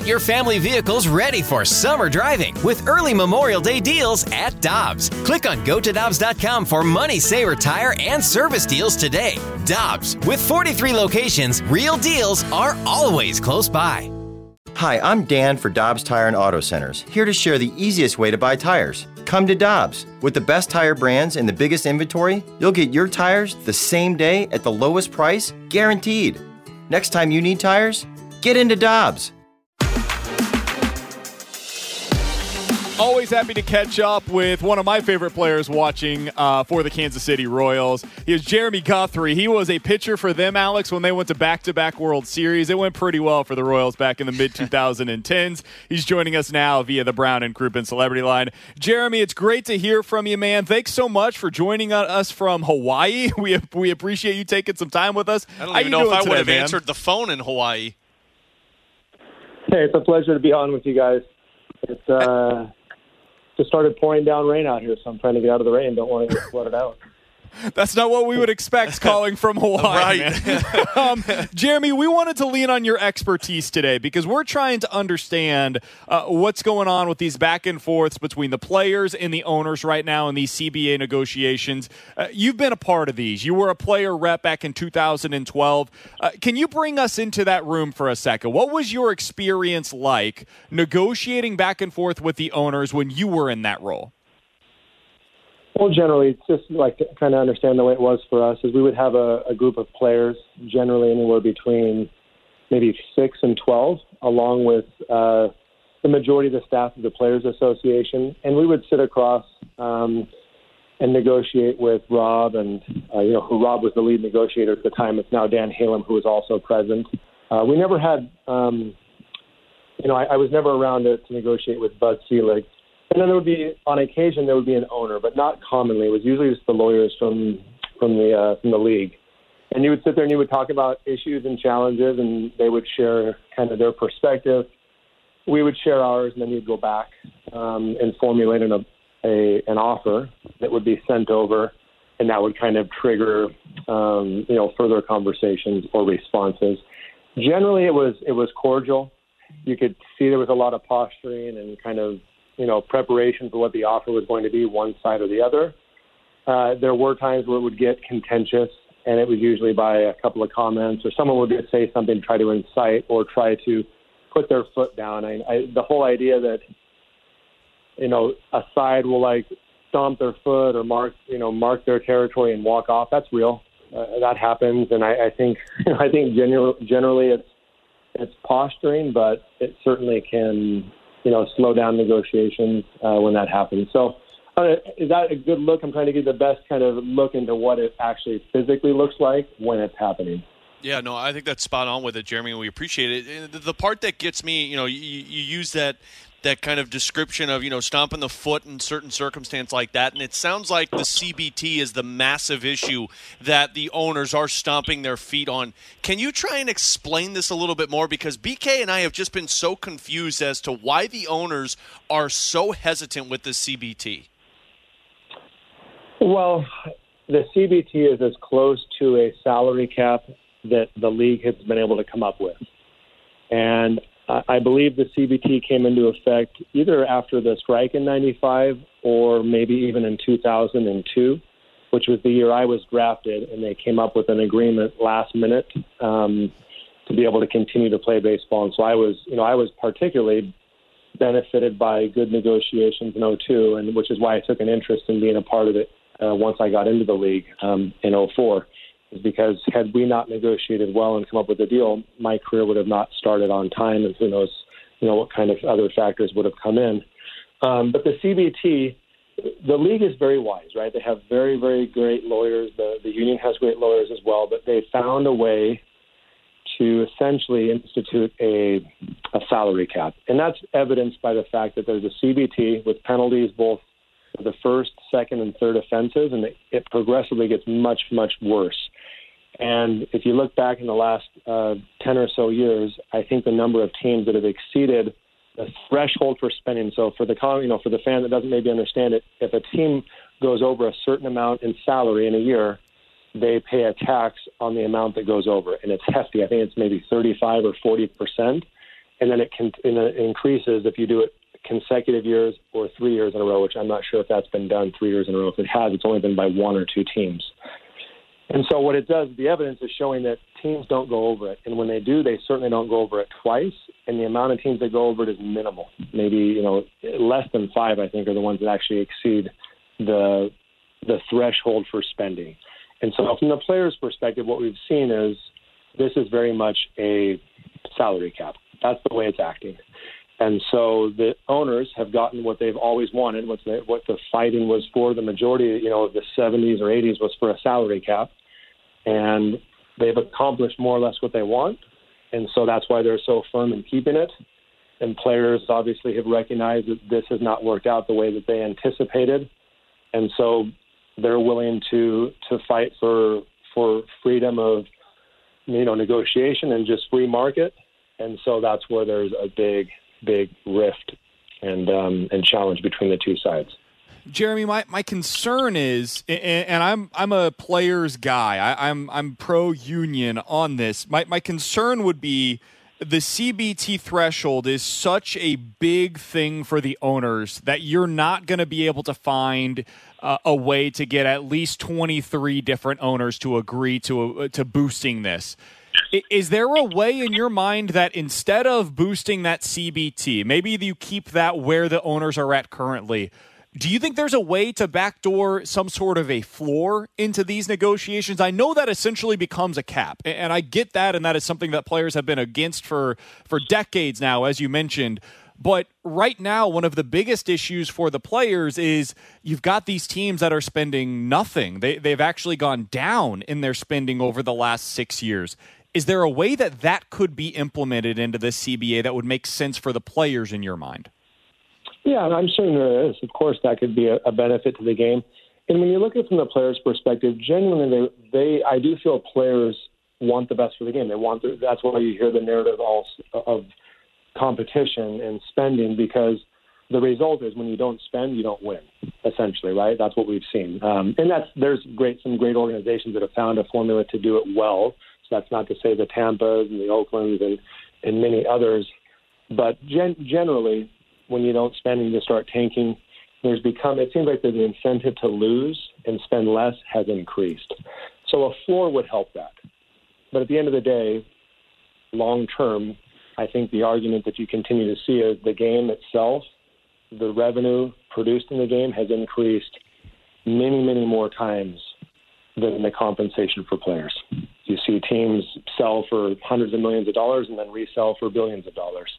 Get your family vehicles ready for summer driving with early Memorial Day deals at Dobbs. Click on gotodobbs.com for money saver tire and service deals today. Dobbs, with 43 locations, real deals are always close by. Hi, I'm Dan for Dobbs Tire and Auto Centers, here to share the easiest way to buy tires. Come to Dobbs. With the best tire brands and the biggest inventory, you'll get your tires the same day at the lowest price, guaranteed. Next time you need tires, get into Dobbs. Always happy to catch up with one of my favorite players watching uh, for the Kansas City Royals. He is Jeremy Guthrie. He was a pitcher for them, Alex, when they went to back to back World Series. It went pretty well for the Royals back in the mid 2010s. He's joining us now via the Brown and Crouppen Celebrity Line. Jeremy, it's great to hear from you, man. Thanks so much for joining us from Hawaii. We, we appreciate you taking some time with us. I don't even know if I would have man? answered the phone in Hawaii. Hey, it's a pleasure to be on with you guys. It's uh, just started pouring down rain out here, so I'm trying to get out of the rain. Don't want to get flooded out. That's not what we would expect calling from Hawaii. right. um, Jeremy, we wanted to lean on your expertise today because we're trying to understand uh, what's going on with these back and forths between the players and the owners right now in these CBA negotiations. Uh, you've been a part of these. You were a player rep back in 2012. Uh, can you bring us into that room for a second? What was your experience like negotiating back and forth with the owners when you were in that role? Well, generally, it's just like kind of understand the way it was for us is we would have a, a group of players, generally anywhere between maybe six and twelve, along with uh, the majority of the staff of the Players Association, and we would sit across um, and negotiate with Rob, and uh, you know who Rob was the lead negotiator at the time. It's now Dan Halem, who was also present. Uh, we never had, um, you know, I, I was never around to, to negotiate with Bud Selig and then there would be, on occasion, there would be an owner, but not commonly. It was usually just the lawyers from from the uh, from the league, and you would sit there and you would talk about issues and challenges, and they would share kind of their perspective. We would share ours, and then you'd go back um, and formulate an, a an offer that would be sent over, and that would kind of trigger um, you know further conversations or responses. Generally, it was it was cordial. You could see there was a lot of posturing and kind of you know, preparation for what the offer was going to be, one side or the other. Uh, there were times where it would get contentious, and it was usually by a couple of comments, or someone would say something to try to incite or try to put their foot down. I, I, the whole idea that you know a side will like stomp their foot or mark you know mark their territory and walk off. That's real. Uh, that happens, and I, I think I think generally generally it's it's posturing, but it certainly can you know, slow down negotiations uh, when that happens. So, uh, is that a good look? I'm trying to get the best kind of look into what it actually physically looks like when it's happening. Yeah, no, I think that's spot on with it, Jeremy. We appreciate it. The part that gets me, you know, you, you use that that kind of description of you know stomping the foot in certain circumstance like that. And it sounds like the cbt is the massive issue that the owners are stomping their feet on. Can you try and explain this a little bit more? Because bk and i have just been so confused as to why the owners are so hesitant with the cbt well the cbt is as close to a salary cap that the league has been able to come up with. And I believe the CBT came into effect either after the strike in 95 or maybe even in 2002, which was the year I was drafted, and they came up with an agreement last minute um, to be able to continue to play baseball. And so I was, you know, I was particularly benefited by good negotiations in 02, and which is why I took an interest in being a part of it uh, once I got into the league um, in 04 is because had we not negotiated well and come up with a deal, my career would have not started on time, and who knows, you know, what kind of other factors would have come in. Um, but the CBT, the league is very wise, right? They have very, very great lawyers. The the union has great lawyers as well, but they found a way to essentially institute a a salary cap, and that's evidenced by the fact that there's a CBT with penalties both for the first, second, and third offenses, and it, it progressively gets much, much worse. And if you look back in the last uh, 10 or so years, I think the number of teams that have exceeded the threshold for spending. So for the you know for the fan that doesn't maybe understand it, if a team goes over a certain amount in salary in a year, they pay a tax on the amount that goes over, and it's hefty. I think it's maybe 35 or 40 percent. and then it can and it increases if you do it consecutive years or three years in a row, which I'm not sure if that's been done three years in a row. If it has, it's only been by one or two teams. And so what it does, the evidence is showing that teams don't go over it, and when they do, they certainly don't go over it twice. And the amount of teams that go over it is minimal. Maybe you know less than five, I think, are the ones that actually exceed the the threshold for spending. And so, from the player's perspective, what we've seen is this is very much a salary cap. That's the way it's acting. And so the owners have gotten what they've always wanted, what the, what the fighting was for. The majority, you know, of the 70s or 80s was for a salary cap and they've accomplished more or less what they want, and so that's why they're so firm in keeping it. And players obviously have recognized that this has not worked out the way that they anticipated, and so they're willing to to fight for for freedom of you know negotiation and just free market. And so that's where there's a big big rift and um, and challenge between the two sides. Jeremy, my, my concern is, and I'm I'm a players guy. I, am I'm, I'm pro union on this. My my concern would be the CBT threshold is such a big thing for the owners that you're not going to be able to find uh, a way to get at least 23 different owners to agree to uh, to boosting this. Is there a way in your mind that instead of boosting that CBT, maybe you keep that where the owners are at currently? Do you think there's a way to backdoor some sort of a floor into these negotiations? I know that essentially becomes a cap, and I get that, and that is something that players have been against for for decades now, as you mentioned. But right now, one of the biggest issues for the players is you've got these teams that are spending nothing. They, they've actually gone down in their spending over the last six years. Is there a way that that could be implemented into the CBA that would make sense for the players in your mind? Yeah, I'm certain there is. Of course, that could be a, a benefit to the game. And when you look at it from the players' perspective, genuinely, they, they I do feel players want the best for the game. They want the, that's why you hear the narrative all of competition and spending because the result is when you don't spend, you don't win. Essentially, right? That's what we've seen, um, and that's there's great some great organizations that have found a formula to do it well. So that's not to say the Tampa's and the Oaklands and and many others, but gen- generally when you don't spend and you start tanking, there's become it seems like the incentive to lose and spend less has increased. So a floor would help that. But at the end of the day, long term, I think the argument that you continue to see is the game itself, the revenue produced in the game has increased many, many more times than the compensation for players. You see teams sell for hundreds of millions of dollars and then resell for billions of dollars.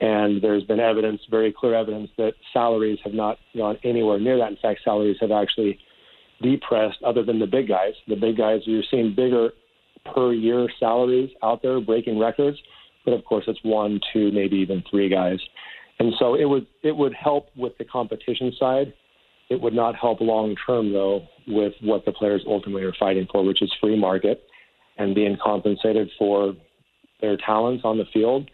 And there's been evidence, very clear evidence, that salaries have not gone anywhere near that. In fact, salaries have actually depressed, other than the big guys. The big guys, you're seeing bigger per year salaries out there breaking records. But of course, it's one, two, maybe even three guys. And so it would it would help with the competition side. It would not help long term though with what the players ultimately are fighting for, which is free market and being compensated for their talents on the field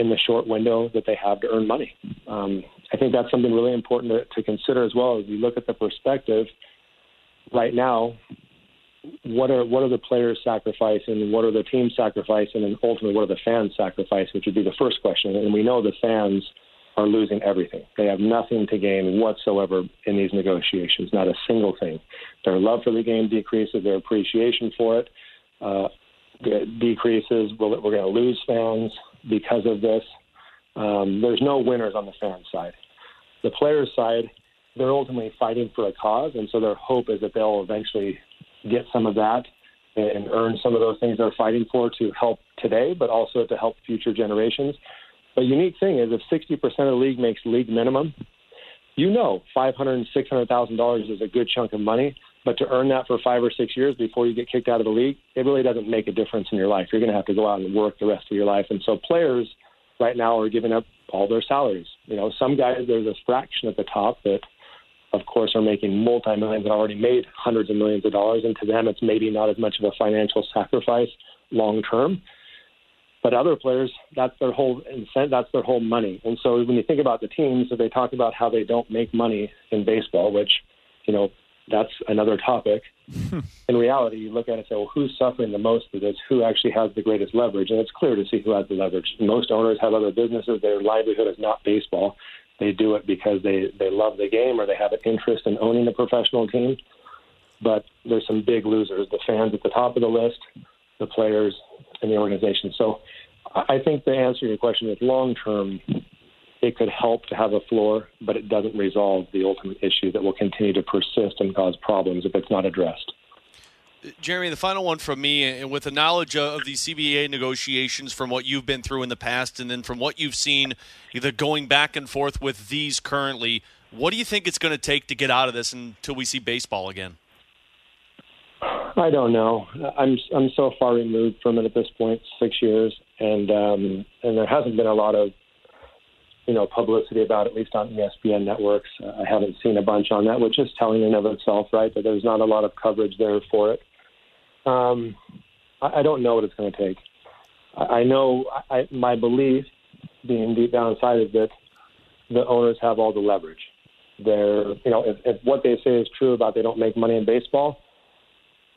in the short window that they have to earn money. Um, I think that's something really important to, to consider as well as you look at the perspective. Right now, what are what are the players sacrificing, what are the teams sacrificing, and ultimately what are the fans sacrificing, which would be the first question. And we know the fans are losing everything. They have nothing to gain whatsoever in these negotiations, not a single thing. Their love for the game decreases, their appreciation for it uh, decreases. We're, we're going to lose fans because of this. Um, there's no winners on the fan side. The players' side, they're ultimately fighting for a cause, and so their hope is that they'll eventually get some of that and earn some of those things they're fighting for to help today, but also to help future generations. The unique thing is, if 60% of the league makes league minimum, you know, five hundred and six hundred thousand dollars is a good chunk of money. But to earn that for five or six years before you get kicked out of the league, it really doesn't make a difference in your life. You're going to have to go out and work the rest of your life. And so players right now are giving up all their salaries. You know, some guys, there's a fraction at the top that, of course, are making multi millions and already made hundreds of millions of dollars. And to them, it's maybe not as much of a financial sacrifice long term. But other players, that's their whole incentive, that's their whole money. And so when you think about the teams, they talk about how they don't make money in baseball, which, you know, that's another topic. In reality, you look at it and say, well, who's suffering the most of this? Who actually has the greatest leverage? And it's clear to see who has the leverage. Most owners have other businesses. Their livelihood is not baseball. They do it because they, they love the game or they have an interest in owning a professional team. But there's some big losers the fans at the top of the list, the players, and the organization. So I think the answer to your question is long term, it could help to have a floor, but it doesn't resolve the ultimate issue that will continue to persist and cause problems if it's not addressed. Jeremy, the final one from me, and with the knowledge of the CBA negotiations from what you've been through in the past, and then from what you've seen, either going back and forth with these currently, what do you think it's going to take to get out of this until we see baseball again? I don't know. I'm I'm so far removed from it at this point, six years, and um, and there hasn't been a lot of you know publicity about at least on ESPN networks. Uh, I haven't seen a bunch on that, which is telling in of itself, right? That there's not a lot of coverage there for it. Um, I, I don't know what it's going to take. I, I know I, my belief, being deep down inside, is that the owners have all the leverage. They're, you know, if, if what they say is true about they don't make money in baseball,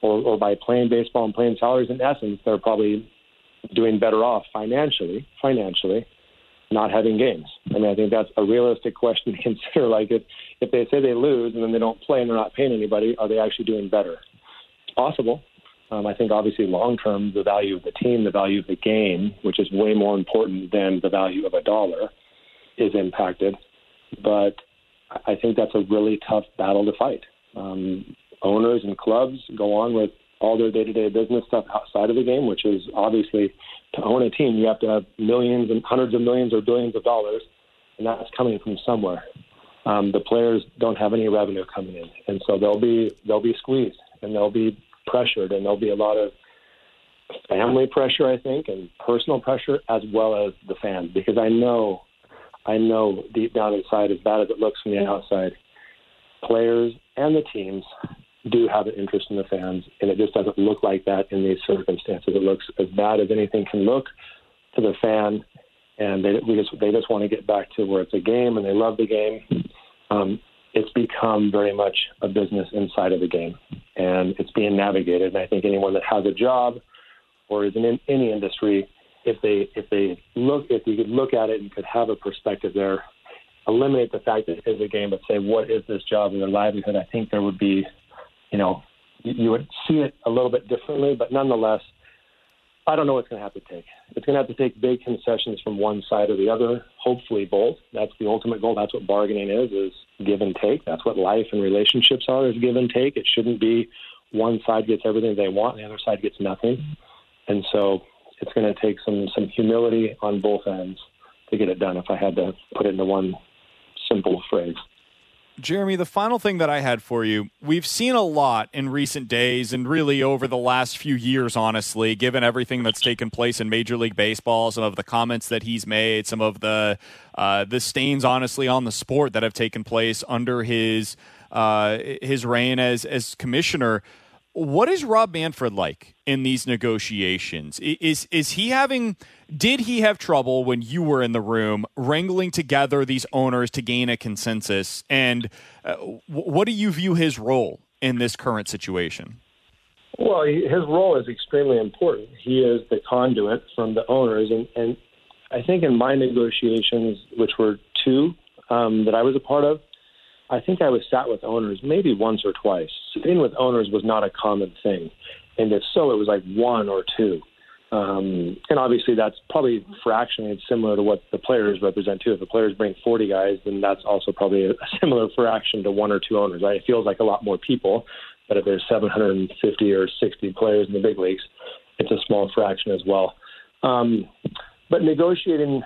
or, or by playing baseball and playing salaries, in essence, they're probably doing better off financially, financially, not having games. I mean, I think that's a realistic question to consider. Like, if if they say they lose and then they don't play and they're not paying anybody, are they actually doing better? It's possible. Um, I think obviously long term, the value of the team, the value of the game, which is way more important than the value of a dollar, is impacted. But I think that's a really tough battle to fight. Um, owners and clubs go on with all their day-to-day business stuff outside of the game, which is obviously to own a team, you have to have millions and hundreds of millions or billions of dollars, and that's coming from somewhere. Um, the players don't have any revenue coming in, and so they'll be they'll be squeezed and they'll be pressured, and there'll be a lot of family pressure, I think, and personal pressure as well as the fans, because I know, I know deep down inside, as bad as it looks from the outside, players and the teams do have an interest in the fans, and it just doesn't look like that in these circumstances. It looks as bad as anything can look to the fan, and they we just they just want to get back to where it's a game and they love the game. Um, it's become very much a business inside of the game, and it's being navigated. And I think anyone that has a job or is in any industry, if they if they look if you could look at it and could have a perspective there, eliminate the fact that it is a game, but say what is this job and their livelihood, I think there would be you know, you, you would see it a little bit differently, but nonetheless, I don't know what's going to have to take. It's going to have to take big concessions from one side or the other. Hopefully, both. That's the ultimate goal. That's what bargaining is: is give and take. That's what life and relationships are: is give and take. It shouldn't be one side gets everything they want, and the other side gets nothing. And so, it's going to take some some humility on both ends to get it done. If I had to put it into one simple phrase. Jeremy, the final thing that I had for you, we've seen a lot in recent days and really over the last few years, honestly, given everything that's taken place in Major League Baseball, some of the comments that he's made, some of the uh, the stains, honestly, on the sport that have taken place under his uh, his reign as as commissioner. What is Rob Manfred like in these negotiations? Is is he having did he have trouble when you were in the room wrangling together these owners to gain a consensus? And uh, what do you view his role in this current situation? Well, his role is extremely important. He is the conduit from the owners, and, and I think in my negotiations, which were two um, that I was a part of, I think I was sat with owners maybe once or twice. Sitting with owners was not a common thing. And if so, it was like one or two. Um, and obviously, that's probably fractionally similar to what the players represent too. If the players bring 40 guys, then that's also probably a similar fraction to one or two owners. Right? It feels like a lot more people, but if there's 750 or 60 players in the big leagues, it's a small fraction as well. Um, but negotiating,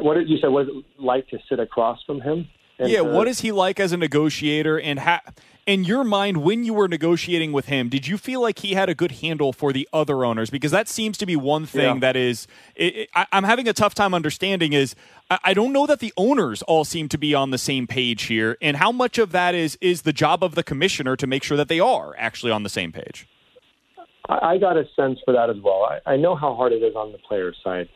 what did you say? What is it like to sit across from him? Yeah, what is he like as a negotiator? And ha- in your mind, when you were negotiating with him, did you feel like he had a good handle for the other owners? Because that seems to be one thing yeah. that is, it, it, I, am having a tough time understanding. Is I, I, don't know that the owners all seem to be on the same page here, and how much of that is is the job of the commissioner to make sure that they are actually on the same page. I, I got a sense for that as well. I, I know how hard it is on the player side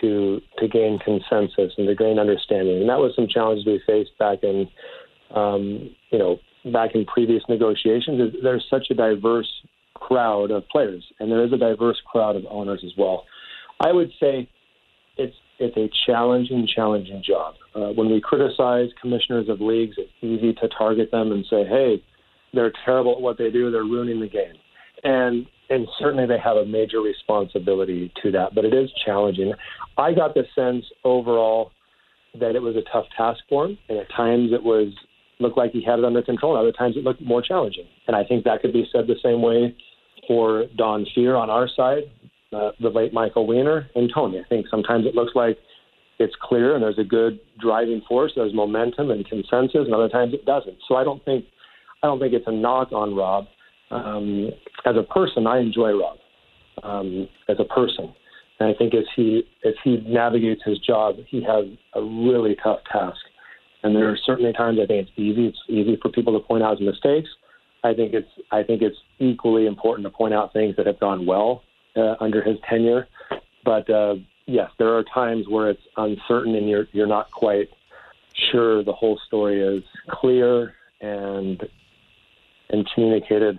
to to gain consensus and to gain understanding. And that was some challenges we faced back in, um, you know, back in previous negotiations there's such a diverse crowd of players, and there is a diverse crowd of owners as well. I would say it's it's a challenging, challenging job. Uh, when we criticize commissioners of leagues, it's easy to target them and say, "Hey, they're terrible at what they do. They're ruining the game," and and certainly they have a major responsibility to that. But it is challenging. I got the sense overall that it was a tough task for him, and at times it was looked like he had it under control, and other times it looked more challenging. And I think that could be said the same way for Don Fehr on our side, uh, the late Michael Weiner, and Tony. I think sometimes it looks like it's clear and there's a good driving force, there's momentum and consensus, and other times it doesn't. So I don't think I don't think it's a knock on Rob. Um, as a person, I enjoy Rob um, as a person, and I think as he as he navigates his job, he has a really tough task. And there are certainly times I think it's easy. It's easy for people to point out his mistakes. I think it's I think it's equally important to point out things that have gone well uh, under his tenure. But uh, yes, there are times where it's uncertain and you're you're not quite sure the whole story is clear and and communicated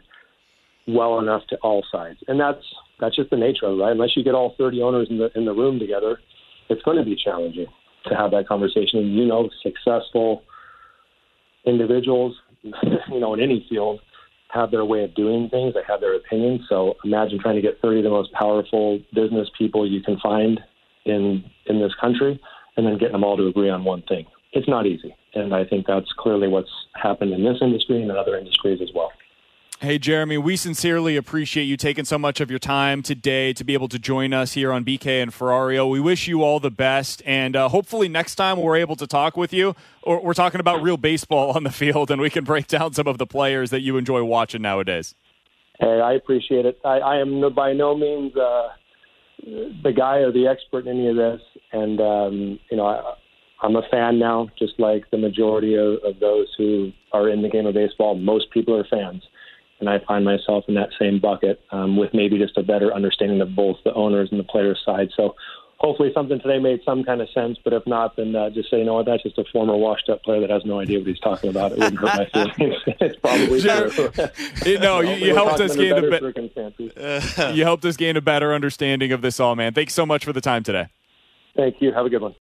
well enough to all sides. And that's that's just the nature of it, right? Unless you get all 30 owners in the in the room together, it's going to be challenging to have that conversation. And you know, successful individuals, you know, in any field, have their way of doing things. They have their opinions. So imagine trying to get 30 of the most powerful business people you can find in in this country, and then getting them all to agree on one thing. It's not easy, and I think that's clearly what's happened in this industry and in other industries as well. Hey, Jeremy, we sincerely appreciate you taking so much of your time today to be able to join us here on BK and Ferrario. We wish you all the best, and uh, hopefully next time we're able to talk with you, or we're talking about real baseball on the field, and we can break down some of the players that you enjoy watching nowadays. Hey, I appreciate it. I, I am by no means uh, the guy or the expert in any of this, and um, you know, I, I'm a fan now, just like the majority of, of those who are in the game of baseball. Most people are fans and I find myself in that same bucket um, with maybe just a better understanding of both the owners and the players' side. So hopefully something today made some kind of sense, but if not, then uh, just say, you know what, that's just a former washed-up player that has no idea what he's talking about. It wouldn't hurt my feelings. it's probably sure. true. no, you, you helped us gain a be- you helped us gain a better understanding of this all, man. Thanks so much for the time today. Thank you. Have a good one.